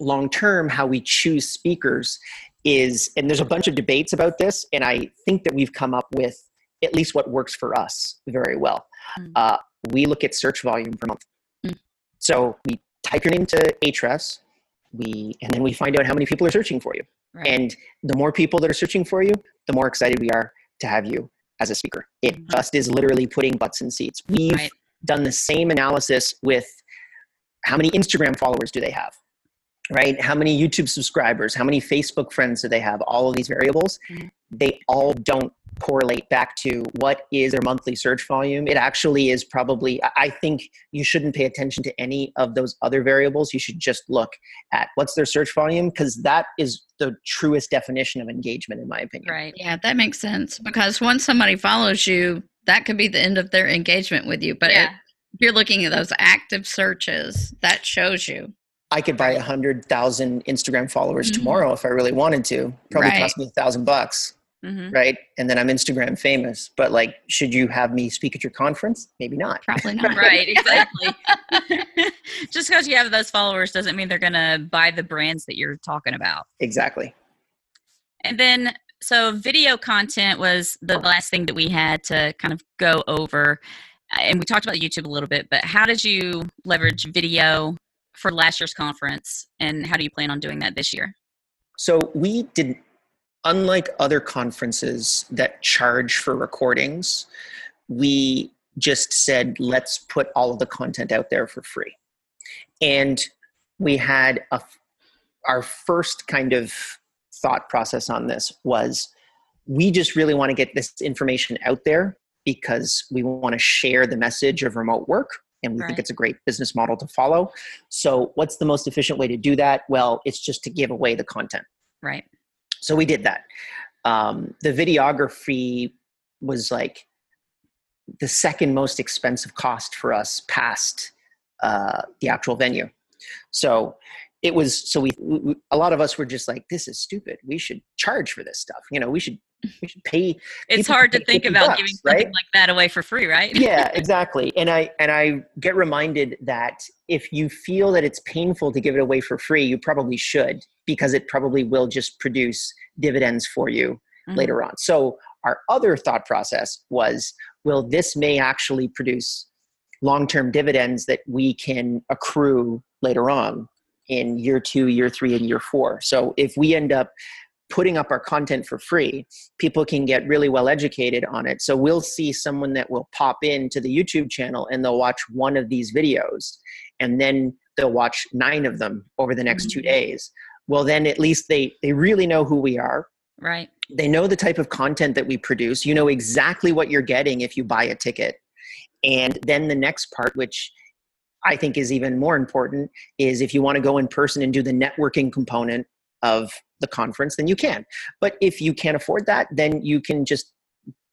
long term how we choose speakers is, and there's a bunch of debates about this, and I think that we've come up with at least what works for us very well. Mm. Uh, we look at search volume per month. Mm. So we type your name to Ahrefs, we and then we find out how many people are searching for you. Right. And the more people that are searching for you, the more excited we are to have you as a speaker. It mm-hmm. just is literally putting butts in seats. We've right. done the same analysis with how many Instagram followers do they have? Right? How many YouTube subscribers? How many Facebook friends do they have? All of these variables, Mhm. they all don't correlate back to what is their monthly search volume. It actually is probably, I- I think you shouldn't pay attention to any of those other variables. You should just look at what's their search volume because that is the truest definition of engagement, in my opinion. Right. Yeah, that makes sense because once somebody follows you, that could be the end of their engagement with you. But Yeah. it, if you're looking at those active searches, that shows you. I could buy a hundred thousand Instagram followers Mhm. tomorrow if I really wanted to. Probably Right. cost me a thousand bucks. hmm right? And then I'm Instagram famous. But like, should you have me speak at your conference? Maybe not. Probably *laughs* not. Right. *laughs* Exactly. *laughs* Just because you have those followers doesn't mean they're going to buy the brands that you're talking about. Exactly. And then, so video content was the last thing that we had to kind of go over. And we talked about YouTube a little bit, but how did you leverage video for last year's conference? And how do you plan on doing that this year? So we did, unlike other conferences that charge for recordings, we just said, let's put all of the content out there for free. And we had a, our first kind of thought process on this was we just really want to get this information out there because we want to share the message of remote work and we Right. think it's a great business model to follow. So, what's the most efficient way to do that? Well, it's just to give away the content. Right. So, we did that. Um, the videography was like the second most expensive cost for us past uh, the actual venue. So, it was so we, we a lot of us were just like this is stupid we should charge for this stuff you know we should we should pay It's hard to think about bucks, giving something right? like that away for free, right? yeah *laughs* exactly and i and i get reminded that if you feel that it's painful to give it away for free you probably should because it probably will just produce dividends for you Mhm. later on so our other thought process was well this may actually produce long-term dividends that we can accrue later on in year two year three and year four so if we end up putting up our content for free people can get really well educated on it. So we'll see someone that will pop into the youtube channel and they'll watch one of these videos and then they'll watch nine of them over the next two mm-hmm. days. Well then at least they they really know who we are. Right. they know the type of content that we produce. You know exactly what you're getting if you buy a ticket. And then the next part which i think is even more important is if you want to go in person and do the networking component of the conference then you can but if you can't afford that then you can just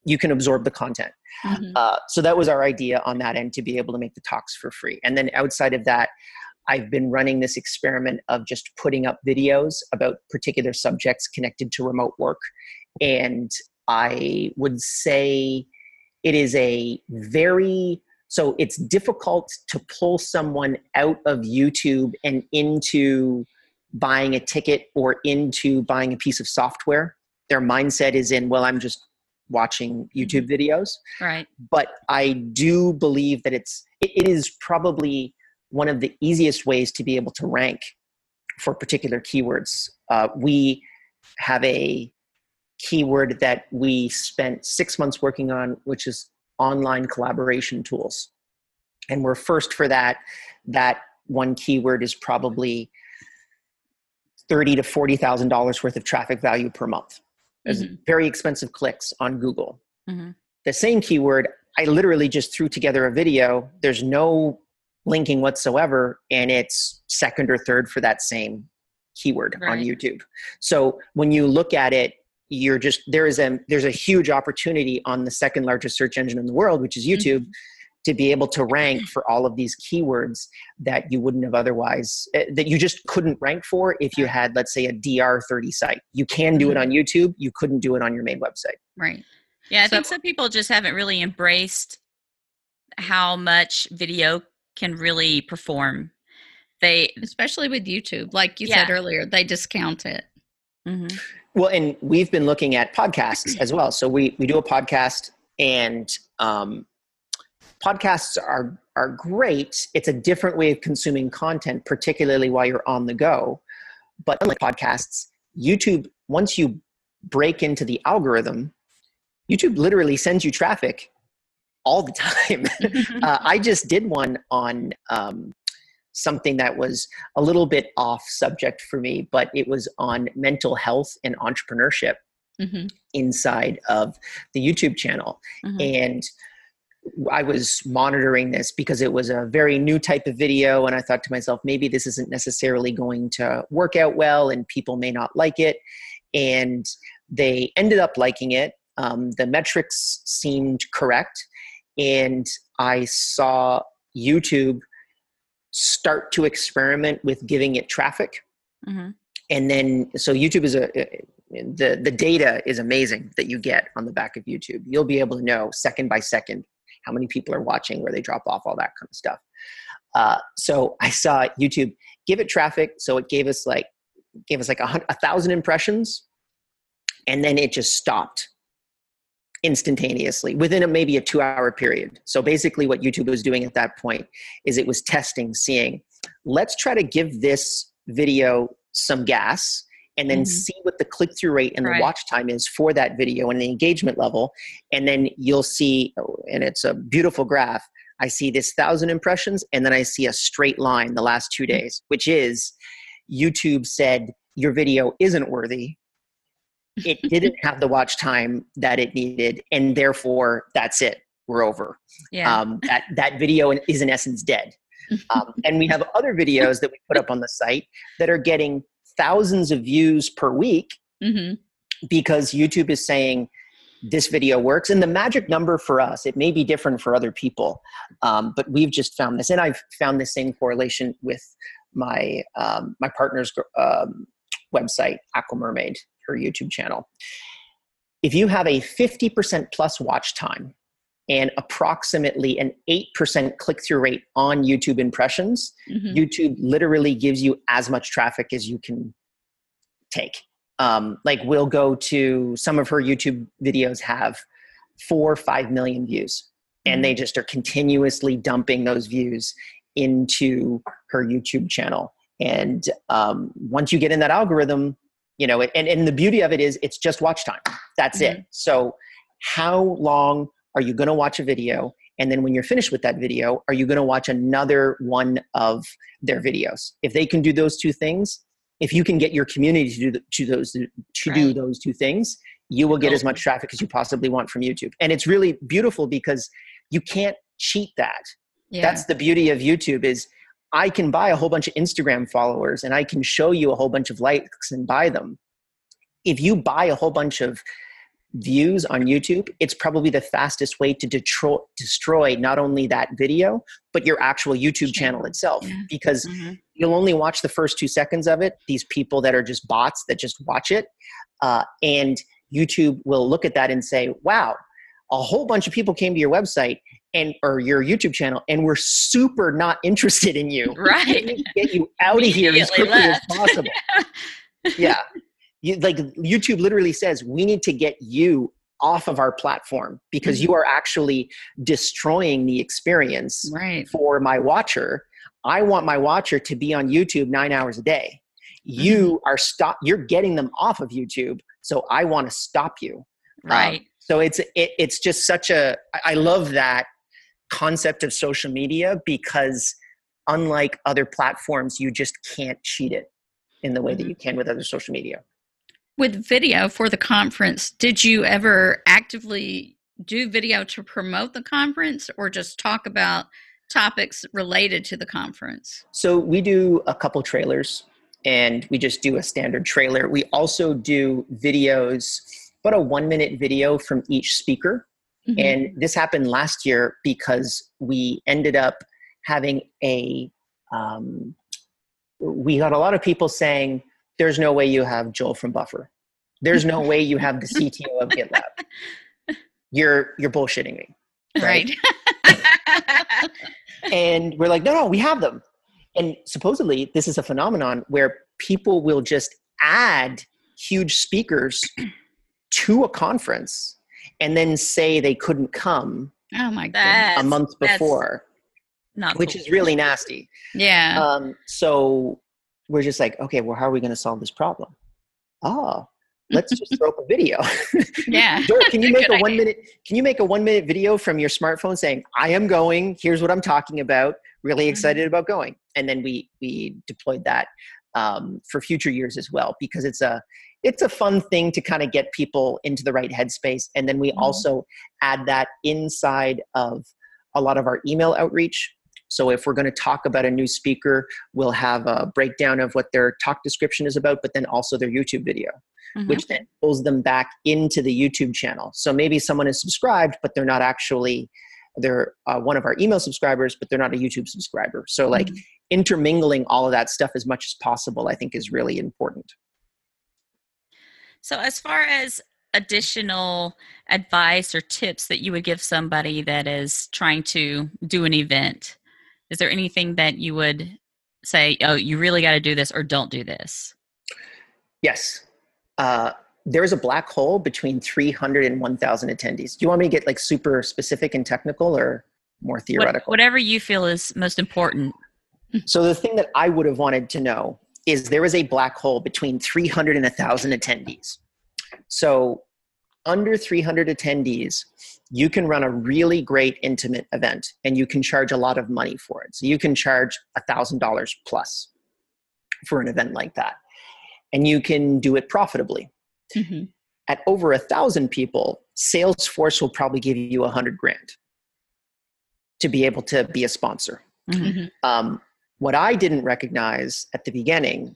you can absorb the content Mhm. uh, so that was our idea on that end to be able to make the talks for free. And then outside of that, I've been running this experiment of just putting up videos about particular subjects connected to remote work. And I would say it is a very so it's difficult to pull someone out of YouTube and into buying a ticket or into buying a piece of software. Their mindset is in, well, I'm just watching YouTube videos Right. but I do believe that it's it, it is probably one of the easiest ways to be able to rank for particular keywords. Uh, we have a keyword that we spent six months working on, which is online collaboration tools, and we're first for that. That one keyword is probably thirty to forty thousand dollars worth of traffic value per month. There's very expensive clicks on Google. Mhm. the same keyword i literally just threw together a video. There's no linking whatsoever and it's second or third for that same keyword on youtube. So when you look at it you're just there is a there's a huge opportunity on the second largest search engine in the world which is youtube to be able to rank for all of these keywords that you wouldn't have otherwise eh, that you just couldn't rank for if you had let's say a dr30 site you can do it on youtube you couldn't do it on your main website Right. Yeah, I So- think some people just haven't really embraced how much video can really perform. They, Especially with YouTube. Like you Yeah. said earlier, they discount it. Mhm. Well, and we've been looking at podcasts *clears throat* as well. So we we do a podcast, and um, podcasts are are great. It's a different way of consuming content, particularly while you're on the go. But unlike podcasts, YouTube once you break into the algorithm, YouTube literally sends you traffic all the time. *laughs* *laughs* uh, I just did one on um, something that was a little bit off subject for me, but it was on mental health and entrepreneurship Mhm. inside of the YouTube channel. Mhm. And I was monitoring this because it was a very new type of video. And I thought to myself, maybe this isn't necessarily going to work out well and people may not like it. And they ended up liking it. Um, the metrics seemed correct. And I saw YouTube start to experiment with giving it traffic Mhm. and then so youtube is a the the data is amazing that you get on the back of youtube you'll be able to know second by second how many people are watching where they drop off all that kind of stuff. Uh, so i saw youtube give it traffic so it gave us like gave us like a, a thousand impressions and then it just stopped instantaneously within a, maybe a two hour period. So basically what youtube was doing at that point is it was testing seeing let's try to give this video some gas and then Mhm. see what the click through rate and Right. the watch time is for that video and the engagement level. And then you'll see, and it's a beautiful graph. I see this thousand impressions, and then I see a straight line the last two days, which is YouTube said your video isn't worthy. It *laughs* didn't have the watch time that it needed, and therefore that's it. We're over Yeah. um, that that video is in essence dead. *laughs* Um, and we have other videos that we put up on the site that are getting thousands of views per week Mhm. because YouTube is saying this video works. And the magic number for us, it may be different for other people, um, but we've just found this, and I've found the same correlation with my um, my partner's um, website, Aqua Mermaid, her YouTube channel. If you have a 50% plus watch time and approximately an 8% click through rate on YouTube impressions, Mhm. YouTube literally gives you as much traffic as you can take. Um, like we'll go to some of her YouTube videos have four or five million views, and they just are continuously dumping those views into her YouTube channel. And um, once you get in that algorithm, you know, and, and the beauty of it is it's just watch time. That's it. So, how long are you going to watch a video? And then when you're finished with that video, are you going to watch another one of their videos? If they can do those two things, if you can get your community to do, the, to those to do those two things, you will get as much traffic as you possibly want from YouTube. And it's really beautiful because you can't cheat that. Yeah. That's the beauty of YouTube is I can buy a whole bunch of Instagram followers and I can show you a whole bunch of likes and buy them. If you buy a whole bunch of views on YouTube, it's probably the fastest way to detro- destroy not only that video, but your actual YouTube channel itself. Yeah. Because Mhm. you'll only watch the first two seconds of it. These people that are just bots that just watch it. Uh, and YouTube will look at that and say, wow, a whole bunch of people came to your website and or your YouTube channel and we're super not interested in you. *laughs* Right. We need to get you out of here as quickly left. as possible. *laughs* yeah. You, like YouTube literally says, we need to get you off of our platform because you are actually destroying the experience right. for my watcher. I want my watcher to be on YouTube nine hours a day. You are stop. You're getting them off of YouTube, so I want to stop you. Um, Right. so it's it, it's just such a. I love that concept of social media because unlike other platforms, you just can't cheat it in the way that Mhm. you can with other social media. With video for the conference, did you ever actively do video to promote the conference or just talk about topics related to the conference? So we do a couple trailers and we just do a standard trailer. We also do videos, but a one minute video from each speaker. Mhm. And this happened last year because we ended up having a, um, we got a lot of people saying, there's no way you have Joel from Buffer. There's no way you have the CTO of GitLab. *laughs* You're, you're bullshitting me. right. *laughs* and we're like no no we have them and supposedly this is a phenomenon where people will just add huge speakers to a conference and then say they couldn't come oh my god a month before Not which cool. is really nasty. Yeah. um, so we're just like okay well how are we going to solve this problem oh let's just *laughs* throw up a video. Yeah. Can you make a one minute? Can you make a one minute video from your smartphone saying, "I am going. Here's what I'm talking about. Really excited about going." And then we we deployed that um, for future years as well because it's a it's a fun thing to kind of get people into the right headspace. And then we Mhm. also add that inside of a lot of our email outreach. So if we're going to talk about a new speaker, we'll have a breakdown of what their talk description is about, but then also their YouTube video Mhm. which then pulls them back into the YouTube channel. So maybe someone is subscribed, but they're not actually they're uh, one of our email subscribers, but they're not a YouTube subscriber. So like Mm-hmm. intermingling all of that stuff as much as possible, I think is really important. So, as far as additional advice or tips that you would give somebody that is trying to do an event, is there anything that you would say, oh, you really got to do this or don't do this? Yes. Uh, there's a black hole between 300 and 1,000 attendees. Do you want me to get like super specific and technical or more What- theoretical? whatever you feel is most important. *laughs* So the thing that I would have wanted to know is there is a black hole between 300 and 1,000 attendees. So under 300 attendees, you can run a really great intimate event and you can charge a lot of money for it. So you can charge $1,000 plus for an event like that. And you can do it profitably. Mhm. At over a thousand people, Salesforce will probably give you a hundred grand to be able to be a sponsor. Mhm. Um, what I didn't recognize at the beginning,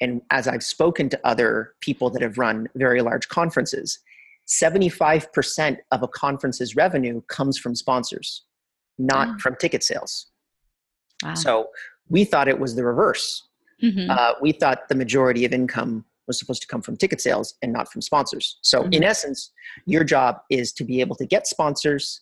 and as I've spoken to other people that have run very large conferences, 75% of a conference's revenue comes from sponsors, not Oh. from ticket sales. Wow. So we thought it was the reverse. Mhm. Uh, we thought the majority of income was supposed to come from ticket sales and not from sponsors. So, in essence, your job is to be able to get sponsors,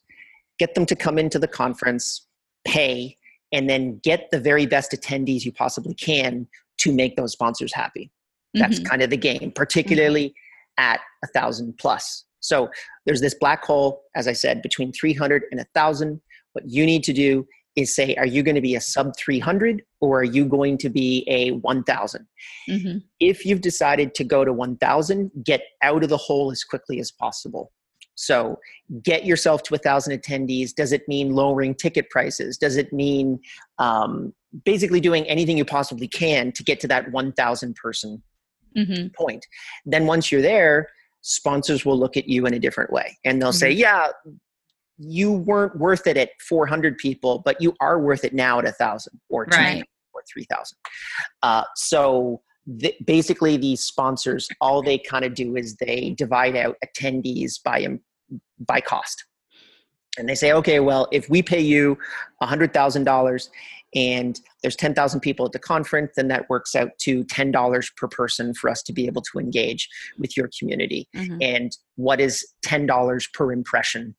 get them to come into the conference, pay, and then get the very best attendees you possibly can to make those sponsors happy. That's Mhm. kind of the game, particularly at a thousand plus. So there's this black hole, as I said, between 300 and a thousand. What you need to do is say, are you going to be a sub 300 or are you going to be a 1000? Mhm. If you've decided to go to 1000, get out of the hole as quickly as possible. So get yourself to a thousand attendees. Does it mean lowering ticket prices? Does it mean um, basically doing anything you possibly can to get to that 1000 person Mhm. point. Then once you're there, sponsors will look at you in a different way and they'll say, yeah, you weren't worth it at 400 people, but you are worth it now at a thousand or two Right. or 3,000. Uh, so th- basically these sponsors, all they kind of do is they divide out attendees by, by cost. And they say, okay, well, if we pay you $100,000 and there's 10,000 people at the conference, then that works out to $10 per person for us to be able to engage with your community. Mhm. And what is $10 per impression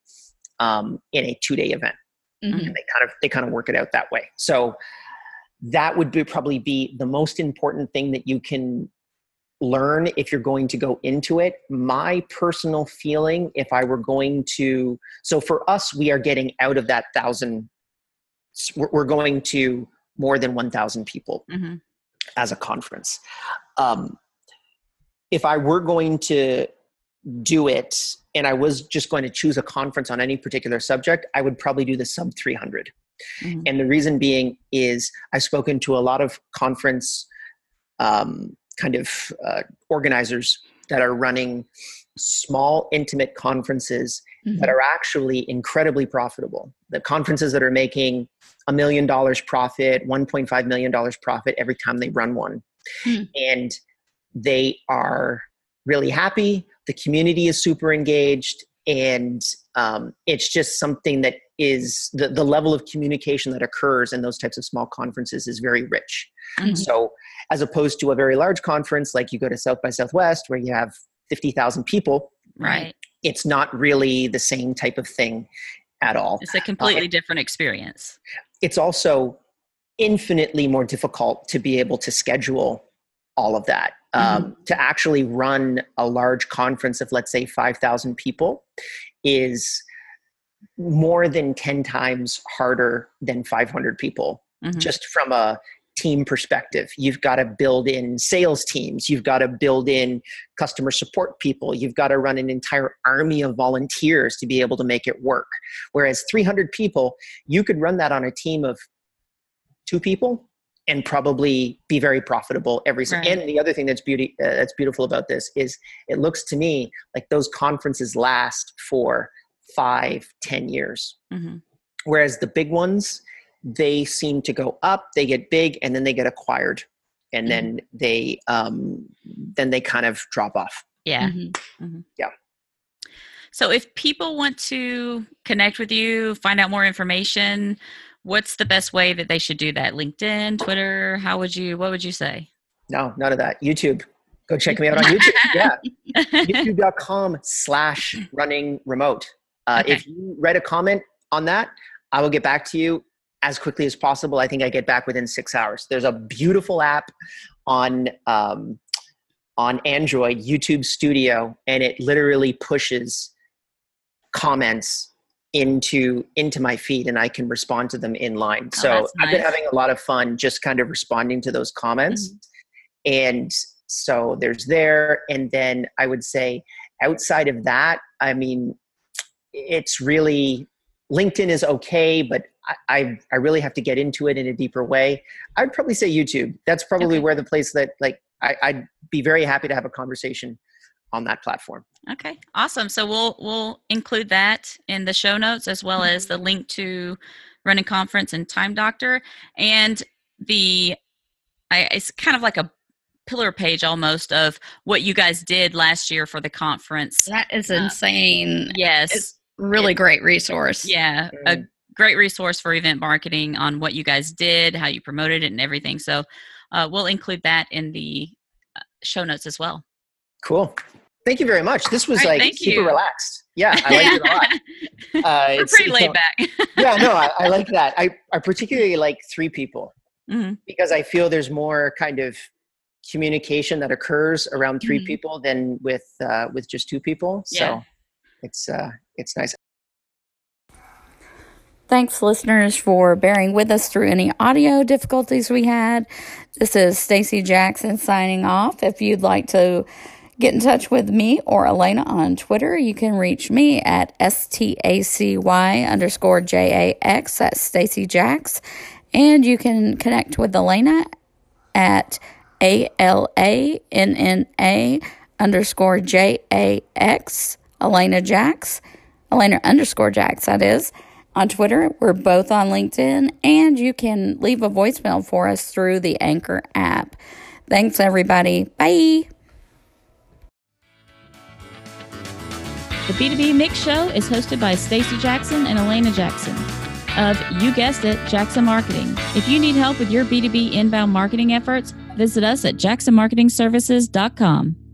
um, in a two day event? Mhm. And they kind of they kind of work it out that way. So that would be probably be the most important thing that you can learn if you're going to go into it. My personal feeling, if I were going to, so for us, we are getting out of that thousand. We're going to more than 1,000 people Mhm. as a conference. Um, if I were going to do it and I was just going to choose a conference on any particular subject, I would probably do the sub 300. Mhm. And the reason being is I've spoken to a lot of conference um, kind of uh, organizers that are running small, intimate conferences Mhm. that are actually incredibly profitable. The conferences that are making a million dollars profit, $1.5 million profit every time they run one. Hmm. And they are really happy. The community is super engaged. And um, it's just something that is the, the level of communication that occurs in those types of small conferences is very rich. Mhm. So, as opposed to a very large conference like you go to South by Southwest where you have 50,000 people, Right. It's not really the same type of thing at all. It's a completely different experience. It's also infinitely more difficult to be able to schedule all of that. Um, to actually run a large conference of, let's say, 5,000 people is more than 10 times harder than 500 people Mhm. just from a team perspective. You've got to build in sales teams. You've got to build in customer support people. You've got to run an entire army of volunteers to be able to make it work. Whereas 300 people, you could run that on a team of two people and probably be very profitable every right. and the other thing that's beauty uh, that's beautiful about this is it looks to me like those conferences last for five ten years mm-hmm. whereas the big ones they seem to go up they get big and then they get acquired. And mm-hmm. then they um, then they kind of drop off. Yeah. Mm-hmm. mm-hmm. yeah. So if people want to connect with you find out more information what's the best way that they should do that? Linkedin twitter? How would you what would you say? No none of that. Youtube. Go check me out on youtube. *laughs* Yeah. Youtube.com slash running remote. Uh, okay. if you write a comment on that i will get back to you as quickly as possible i think i get back within six hours there's a beautiful app on um, on android youtube studio and it literally pushes comments into into my feed and I can respond to them in line. Oh, so nice. I've been having a lot of fun just kind of responding to those comments. Mm-hmm. And so there's there and then I would say outside of that, I mean it's really LinkedIn is okay, but I, I, I really have to get into it in a deeper way. I'd probably say YouTube. That's probably okay. where the place that like I, I'd be very happy to have a conversation on that platform. Okay, awesome. So we'll we'll include that in the show notes as well as the link to running conference and time doctor and the I, it's kind of like a pillar page almost of what you guys did last year for the conference. That is uh, insane. Yes. It's really it, great resource. Yeah. Mm. A great resource for event marketing on what you guys did, how you promoted it and everything. So uh, we'll include that in the uh, show notes as well. Cool. Thank you very much. This was right, like super you. relaxed. Yeah, I liked it a lot. *laughs* Uh, We're pretty laid back. *laughs* yeah, no, I, I, like that. I, I particularly like three people mm-hmm. because I feel there's more kind of communication that occurs around 3 mm-hmm. people than with uh, with just two people. So it's uh, it's nice. Thanks, listeners, for bearing with us through any audio difficulties we had. This is Stacy Jackson signing off. If you'd like to Get in touch with me or Alanna on Twitter. You can reach me at S-T-A-C-Y underscore J-A-X. That's Stacy Jacks. And you can connect with Alanna at A-L-A-N-N-A underscore J-A-X. Alanna Jacks. Alanna underscore Jacks, that is. On Twitter, we're both on LinkedIn, and you can leave a voicemail for us through the Anchor app. Thanks, everybody. Bye. The B2B Mix Show is hosted by Stacy Jackson and Alanna Jackson of, you guessed it, Jackson Marketing. If you need help with your B2B inbound marketing efforts, visit us at jacksonmarketingservices.com.